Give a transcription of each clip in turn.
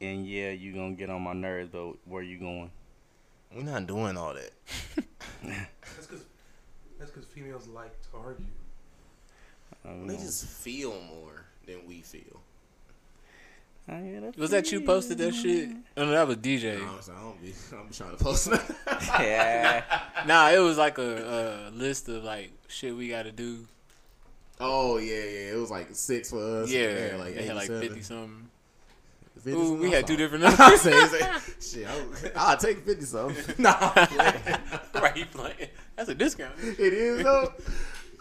and yeah, you gonna get on my nerves, but where you going? We're not doing all that. That's because that's because females like to argue. They just feel more than we feel. I hear the Was that you posted that shit? Oh, no, that was DeeJay. Honestly, I don't be. I'm trying to post that. Yeah. Nah, it was like a, a list of like shit we got to do. oh yeah, yeah. It was like six for us. Yeah, like they had like fifty something. 50 Ooh, we had two different saw- numbers. Say- say, Shit, I'll, I'll take fifty something. nah, right, you playing? That's a discount. it is though.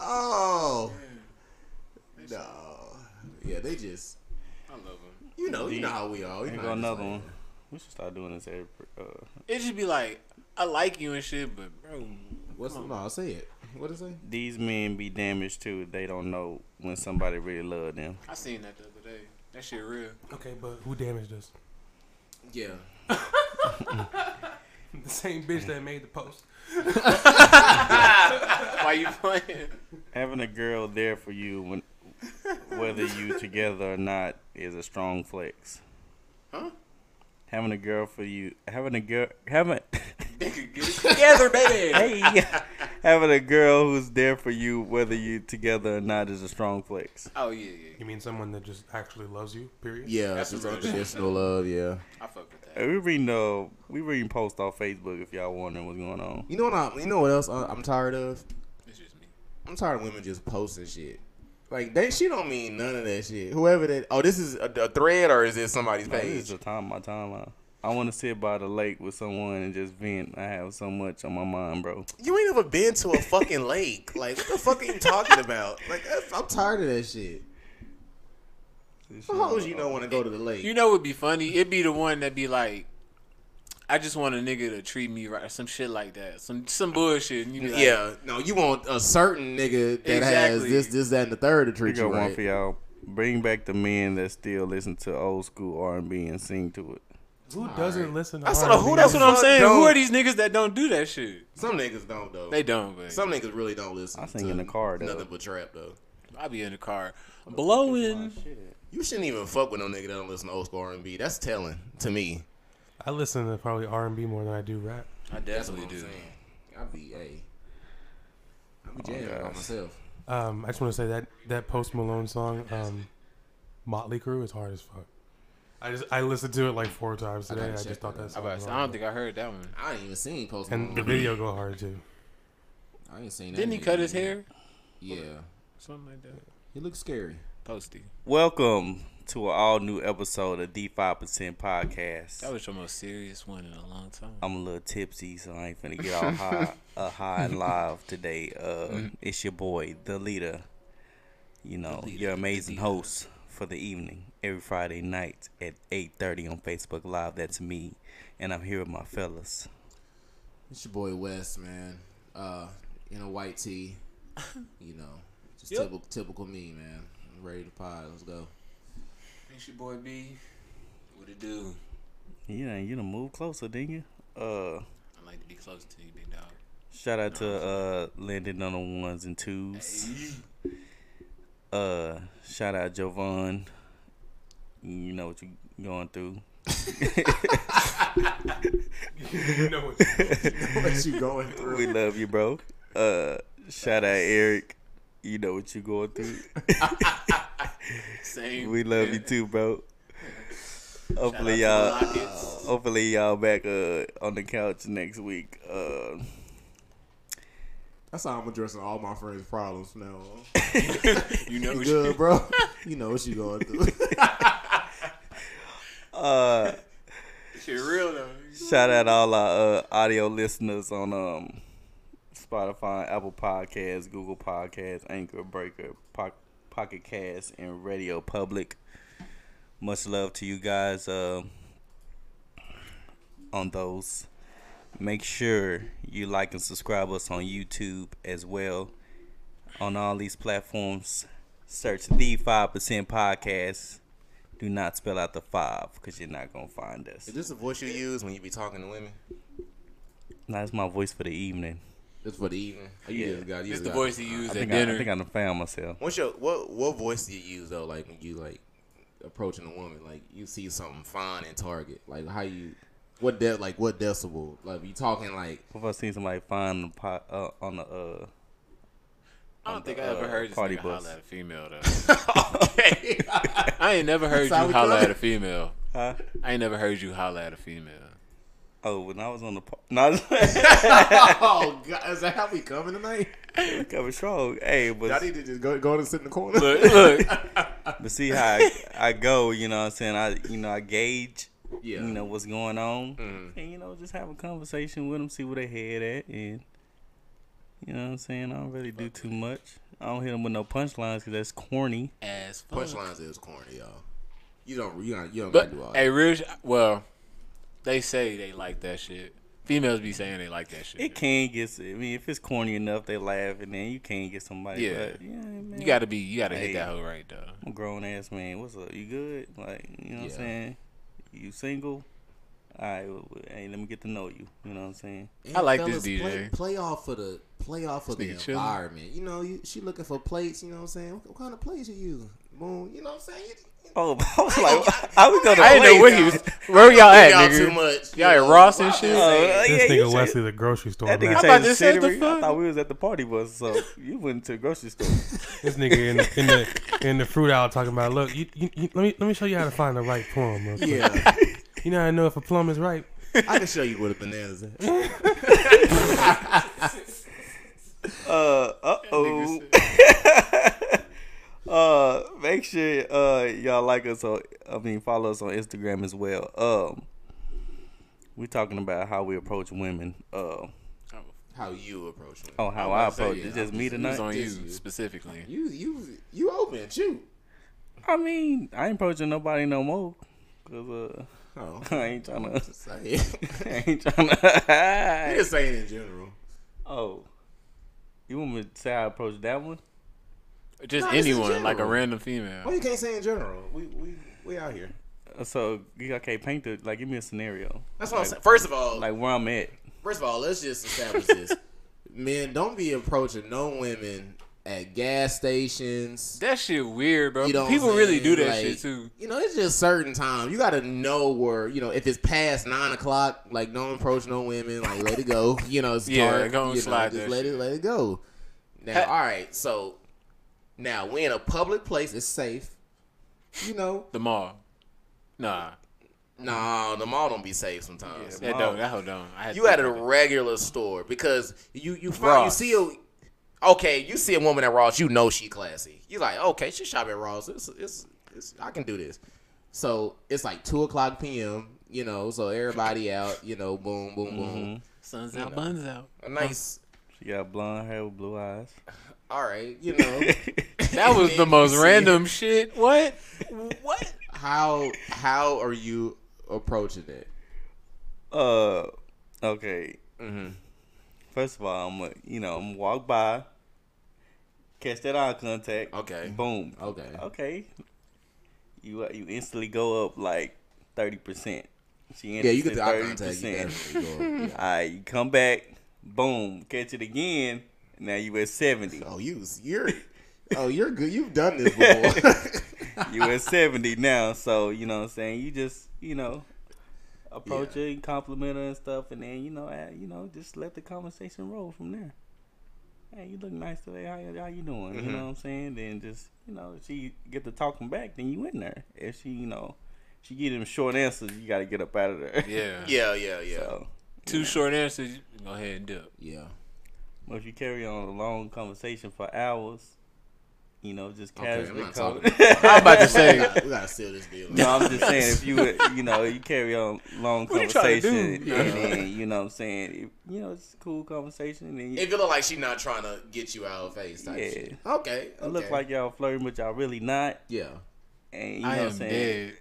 Oh no, yeah. They just, I love them. you know, you know how we are. We Here not go just another like- one. We should start doing this every. Uh, It should be like, I like you and shit, but bro, What's no? I'll say it. What is it? Say? These men be damaged too. They don't know when somebody really love them. I seen that the other day. That shit real. Okay, but who damaged us? Yeah. The same bitch that made the post. Why you playing? Having a girl there for you when, whether you together or not, is a strong flex. Huh? Having a girl for you, having a girl, having. Nigga, get it together, baby. hey, having a girl who's there for you, whether you're together or not, is a strong flex. Oh yeah, yeah. You mean someone that just actually loves you? Period. Yeah, That's just some real shit. unconditional love. Yeah. I fuck with Hey, that. we reading uh, we reading posts off Facebook if y'all wondering what's going on. You know what? I, you know what else I, I'm tired of? It's just me. I'm tired of women just posting shit. Like that shit don't mean none of that shit. Whoever that. Oh, this is a, a thread or is this somebody's page? this is the time my timeline. I want to sit by the lake with someone and just vent. I have so much on my mind, bro. You ain't ever been to a fucking lake. Like what the fuck are you talking about? Like I'm tired of that shit. What hoes you don't want to go to the lake? You know what'd be funny? It'd be the one that'd be like, I just want a nigga to treat me right, or some shit like that, some some bullshit. And you be like, yeah, no, you want a certain nigga that has this, this, that, and the third to We treat got you one for y'all. Bring back the men that still listen to old school R and B and sing to it. Who doesn't listen to That's R&B? who That's what I'm saying. Who don't. are these niggas that don't do that shit? Some niggas don't though. They don't, but Some niggas really don't listen. I sing to in the car, though. Nothing but trap though. I be in the car blowing. You shouldn't even fuck with no nigga that don't listen to old school R and B. That's telling to me. I listen to probably R and B more than I do rap. I That's what definitely I'm do. saying. I be a. I be jamming by gosh. myself. Um, I just want to say that that Post Malone song, um, Motley Crew, is hard as fuck. I just I listened to it like four times today. I, gotta just thought that that. I, song. about was I don't think I heard that one. I ain't even seen Post And the video go hard too. I ain't seen that. Didn't he cut his hair? Yeah, Something like that. he looks scary. Posty. Welcome to an all new episode of D Five Percent Podcast. That was your most serious one in a long time. I'm a little tipsy, so I ain't finna get all high, uh, high and live today. Uh, It's your boy, the leader. You know, leader, your amazing host for the evening every Friday night at 8:30 on Facebook Live. That's me, and I'm here with my fellas. It's your boy Wes, man. Uh, in a white tee. You know, just Yep. typical, typical me, man. I'm ready to pod. Let's go. It's your boy B. What it do? Yeah, you done move closer, didn't you? Uh, I like to be close to you, big dog. shout out to uh Landon on the ones and twos. Uh, shout out Johvan. You know what you going through. you know what? what you going through? We love you, bro. Uh, shout out Airrick. You know what you going through. Same. we love you too, bro. Hopefully y'all, to hopefully y'all back uh on the couch next week. Uh, That's how I'm addressing all my friends' problems from now on. You know You what good, bro? You know what you going through. uh, shit real though. shout out all our uh, audio listeners on um Spotify, Apple Podcasts, Google Podcasts, Anchor, Breaker, po- Pocket Cast, and Radio Public. Much love to you guys uh, on those. Make sure you like and subscribe us on YouTube as well. On all these platforms, search the Five Percent Podcast. Do not spell out the five because you're not gonna find us. Is this the voice you use when you be talking to women? That's my voice for the evening. This for the evening. Oh, you Yeah. just got, you It's the got- voice you use I at think I, dinner. I think I done found myself. What's your what what voice do you use though? Like when you like approaching a woman? Like you see something fine in Target. Like how you, what de- like what decibel? Like you talking like If I seen somebody find the pot uh, on the uh, I don't think the, I ever uh, heard this party nigga bus. holler at a female though. I ain't never heard you That's how holler at a female. huh? I ain't never heard you holler at a female. Oh, when I was on the po- no, oh god, is that how we coming tonight? Coming strong. Hey, Y'all but need to just go go and sit in the corner. Look, look. but see how I, I go. You know what I'm saying? I you know I gauge. Yeah. You know what's going on, Mhm. and you know just have a conversation with them, see where they head at, and you know what I'm saying. I don't really do too much. I don't hit them with no punchlines because that's corny. As fuck. Punchlines is corny, y'all. You don't you don't you don't gotta But do all hey, that. real. sh- Well, they say they like that shit. Females be saying they like that shit. It can get. I mean, if it's corny enough, they laugh, and then you can't get somebody. Yeah. but, yeah man. You gotta be. You gotta Hey. hit that hoe right though. I'm a grown ass man. What's up? You good? Like, you know what I'm saying? You single? All right, well, well, hey, let me get to know you. You know what I'm saying? And I like this fellas, Play, DJ. play off of the play off of the This nigga environment. You know, you, she looking for plates. You know what I'm saying? What, what kind of plates are you? Boom. You know what I'm saying? You, Oh, I was like, I we gonna? I didn't know where that? he was. Where y'all at, y'all nigga? too much. Y'all at. Ross and shit? just Oh, saying. yeah, This nigga said- Wesley, the grocery store That nigga man. I'm about the to say, the scenery. I thought we was at the party bus, so you went to the grocery store. This nigga in the in the in the fruit aisle talking about, look, you, you, you, let me let me show you how to find the right plum. real quick. Yeah, You know how to know if a plum is ripe. I can show you where the bananas at. Uh, uh oh. Uh, make sure uh y'all like us on. I mean, follow us on Instagram as well. Um, we're talking about how we approach women. Uh, How you approach it? oh, how I I was about to approach. say, It's yeah, just me It was tonight. on you you. specifically. You you you open shoot. I mean, I ain't approaching nobody no more. Cause uh, Oh, I ain't trying to. just saying. I ain't trying You to. just saying in general. oh, you want me to say I approach that one? Just No, anyone, like a random female. Well, you can't say in general. We we we out here. Uh, So you okay? Paint the like. Give me a scenario. That's what I'm saying. First of all, Like where I'm at. First of all, let's just establish this. Men, don't be approaching no women at gas stations. That shit weird, bro. You know People I'm really do that Like, shit too. You know, it's just certain times. You got to know where, you know, if it's past nine o'clock, like don't approach no women, like let it go. You know, it's Yeah, dark. go and you slide know, just let shit. it, let it go. Now, Ha- all right, so now we in a public place. It's safe. You know, The mall. Nah, Nah, the mall don't be safe sometimes. that mall. don't. That hoe don't. I had You at a regular store because you you find you see a okay you see a woman at Ross you know she classy you like okay she shop at Ross it's, it's, it's I can do this so it's like two o'clock p.m. you know so everybody out you know boom boom boom it. Suns out, buns out. a nice She got blonde hair with blue eyes. all right you know That was the most see- random shit. What? what how how are you approaching it Uh, okay. mm-hmm. First of all, I'm gonna, you know, I'm gonna walk by, catch that eye contact. Okay. Boom. okay Okay. You uh, you instantly go up like thirty percent. She yeah you get interested the eye contact you 30%. yeah. All right, you come back, boom, catch it again. Now you at seventy. oh you you're oh you're good you've done this before. you at seventy now. So you know what I'm saying. You just you know approach Yeah. her, and compliment her and stuff, and then you know add, you know just let the conversation roll from there. Hey, you look nice today. How, how you doing? You Mhm. know what I'm saying? Then just you know, she get to talking back, then you in there. If she you know she get them short answers, you got to get up out of there. Yeah. yeah yeah yeah So, Two short answers. Go ahead and dip. yeah but if you carry on a long conversation for hours, you know, just Okay, I'm casually. not co- I'm about to say. gotta, we gotta seal this deal. No, I'm just saying if you you know you carry on long What you trying to conversation do? and then you know what I'm saying you know it's a cool conversation and then you, If it look like she not trying to get you out of face type Yeah. shit. Okay. it look like y'all flirting but y'all really not yeah. and you know I what I'm am saying dead.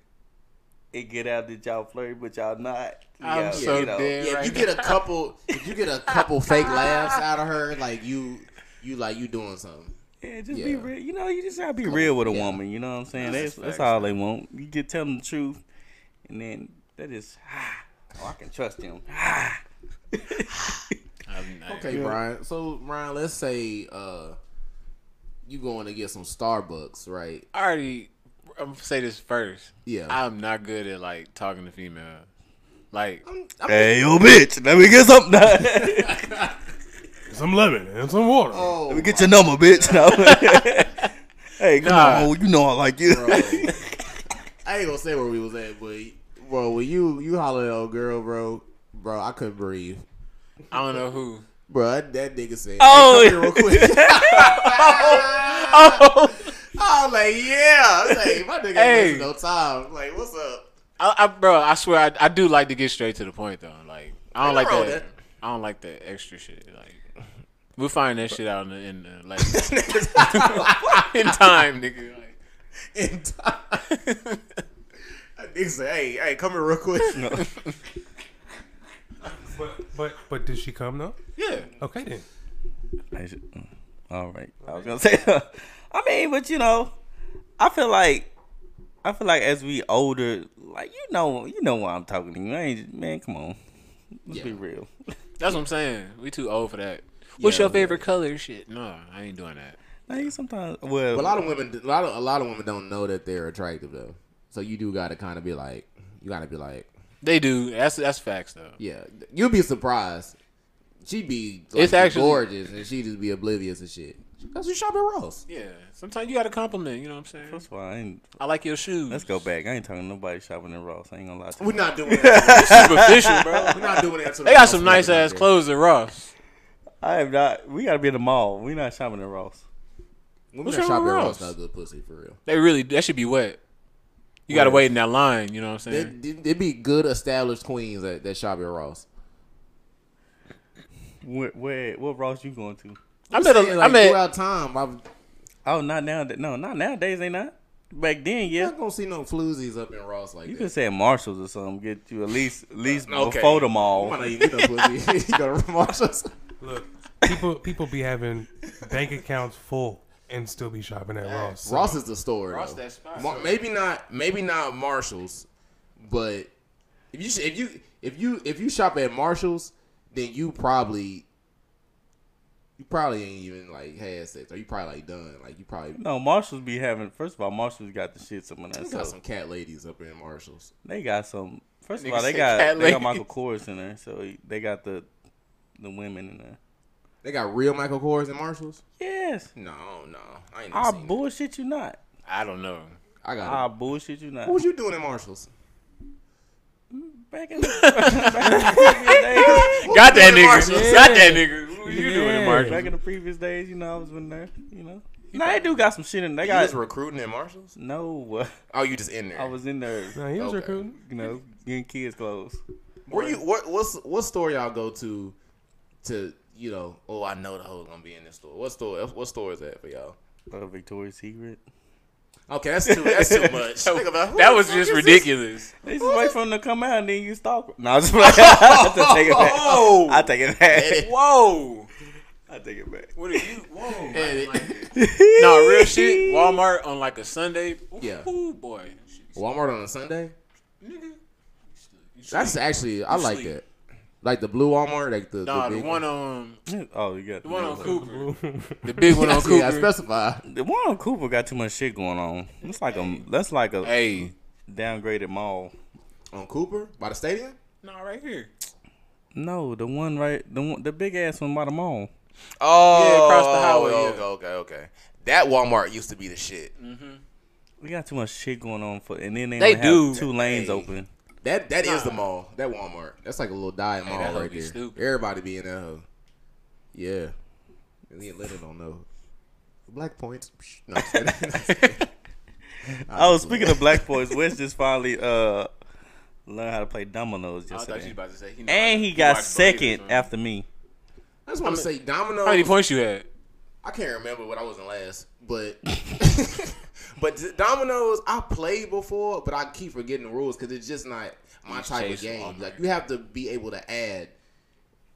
It get out that y'all flirting but y'all not. You I'm gotta, so you know, dead. Yeah, right if you get a couple if you get a couple fake laughs out of her, like you you like you doing something. Yeah, just be real. You know, you just gotta be real with a Yeah. woman. You know what I'm saying? That's That's that's, all they want. You get tell them the truth, and then that is ah, oh I can trust him. Ah. I'm- Okay, Brian. So Brian, let's say uh you going to get some Starbucks, right? I already I'm gonna say this first. Yeah. I'm not good at like talking to females. Like, I'm- I mean, Hey, yo, bitch, let me get something. Some lemon and some water. oh, let me get your number, bitch. No. hey, come Nah. on, you know I like you. bro. I ain't gonna say where we was at, but bro, when you you holler at old girl, bro, bro, I couldn't breathe. I don't know who. Bro, that, that nigga said, Oh. hey, come here real quick. Oh, oh. I was like, yeah. I was like, my nigga Hey. wasting no time. Like, what's up? I, I, bro, I swear, I, I do like to get straight to the point though. Like, I don't Ain't like that. that. I don't like that extra shit. Like, we'll find that shit out in the, in the like in time, nigga. Like, In time. That nigga said, hey, hey, come here real quick. But but but did she come though? yeah, Okay then. I should- mm, All right, I was gonna say. I mean, but you know, I feel like, I feel like as we older, like you know, you know why I'm talking to you. I ain't, man, come on, let's Yeah. be real. that's what I'm saying. We too old for that. What's Yeah, your favorite color? Shit, no, I ain't doing that. Like sometimes, well, But a lot of women, a lot of a lot of women don't know that they're attractive though. So you do got to kind of be like, you got to be like, They do. That's that's facts though. yeah, you'll be surprised. She'd be like, It's actually- gorgeous, and she'd just be oblivious and shit. Cause we shop at Ross. Yeah, sometimes you got to compliment. You know what I'm saying? first of all, I ain't. I like your shoes. Let's go back. I ain't talking to nobody shopping at Ross. I ain't gonna lie to you. We're not doing that. Superficial, bro. We're not doing that. To the They got Ross some nice ass there. clothes at Ross. I am not. We gotta be in the mall. We not shopping at Ross. Women What's that wrong shop at with Ross Ross? not good pussy for real. They really that should be wet. You got to wait in that line. You know what I'm saying? It, would be good established queens that, that shop at Ross. Where, where what Ross you going to? I met Saying, a, I like, met throughout time. I'm Oh, not now. No, not nowadays. They not. Back then, yeah. not gonna see no floozies up in Ross like You that. You could say Marshalls or something. Get you at least at least Okay. before the You mall. might not even get no pussy. you go to Marshalls. Look, people people be having bank accounts full and still be shopping at Ross. So, Ross is the store. Ross though. that spot. Mar- maybe not. Maybe not Marshalls, but if you sh- if you if you if you shop at Marshalls, then you probably you probably ain't even like had sex, or you probably like done. Like you probably No, Marshalls be having. First of all, Marshalls got the shit. Some of that you got stuff. some cat ladies up in Marshalls. They got some. First of all, they got cat they got. Michael Kors in there, so they got the the women in there. They got real Michael Kors in Marshalls. Yes, No, no, I ain't. I never seen that. bullshit you not. I don't know. I got. I it. bullshit you not. What was you doing in Marshalls? Back in, back in the previous days. Got that doing nigga. Marshalls? Got that nigga. What you doing in Yeah. Marshall? Back in the previous days, you know, I was in there. You know, nah, they do got some shit in. They You was recruiting in Marshalls? no. Oh, you just in there? I was in there. No, he was Okay. recruiting. You know, getting kids clothes. Where you what what's what store y'all go to to you know? Oh, I know the hoe gonna be in this store. What store? What store is that for y'all? Uh, Victoria's Secret. Okay, that's too that's too much. Think about That was just is this? ridiculous. They just wait for them to come out and then you stalk them. No, I just like, I take it back. Whoa. I take it back. Whoa. I take it back. What are you? Whoa. And Like, it- no, real shit. Walmart on like a Sunday. Ooh, Yeah. Ooh, boy. Walmart on a Sunday. Nigga. That's actually I You like sleep. that. Like the blue Walmart, like the Nah, the, the big one on Oh, you got the one on the Cooper. The big one on Yeah, I Cooper. specify. The one on Cooper got too much shit going on. It's like a that's like a Hey. downgraded mall. On Cooper by the stadium. No, right here. No, the one right the one, the big ass one by the mall. Oh, Yeah, across the highway, Okay, yeah. okay, okay. That Walmart used to be the shit. Mm-hmm. We got too much shit going on for, and then they, They only do. have two lanes Hey. open. That that is Nah. the mall. That Walmart. That's like a little diet Hey, mall that right be there. stupid. Everybody be in that hoe. Yeah. Me and Lennon don't know. Black points. No, I'm just kidding. No, I'm just kidding. Oh, speaking of black points, Wes just finally uh learned how to play dominoes I thought you yesterday, about to say. He and how- he got second Blade after me. I just want to say Domino's. How many points you had? I can't remember what I was in last, but but Dominoes, I played before, but I keep forgetting the rules because it's just not my You type of game. Walmart. Like you have to be able to add.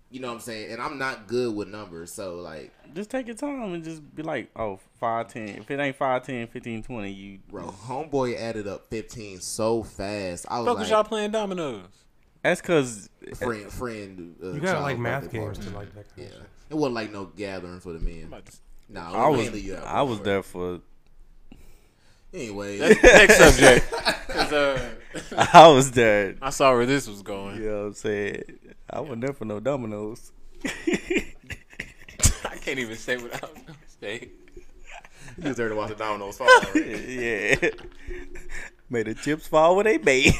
You know what I'm saying? And I'm not good with numbers, so like, Just take your time and just be like, oh, 5, 10. If it ain't 5, 10, 15, 20, you bro, homeboy added up 15 so fast. I was Fuck was like, y'all playing dominoes? That's cause friend, friend. Uh, You got like math games party. to like that. Kind Yeah, of shit. it wasn't like no gathering for the men. I'm No, I was mainly you I was there for Anyway, Next subject. 'Cause, uh, I was there. I saw where this was going. You know what I'm saying? I wasn't there for no dominoes. I can't even say what I was gonna say. he was there to watch the dominoes fall. yeah. Made the chips fall where they may.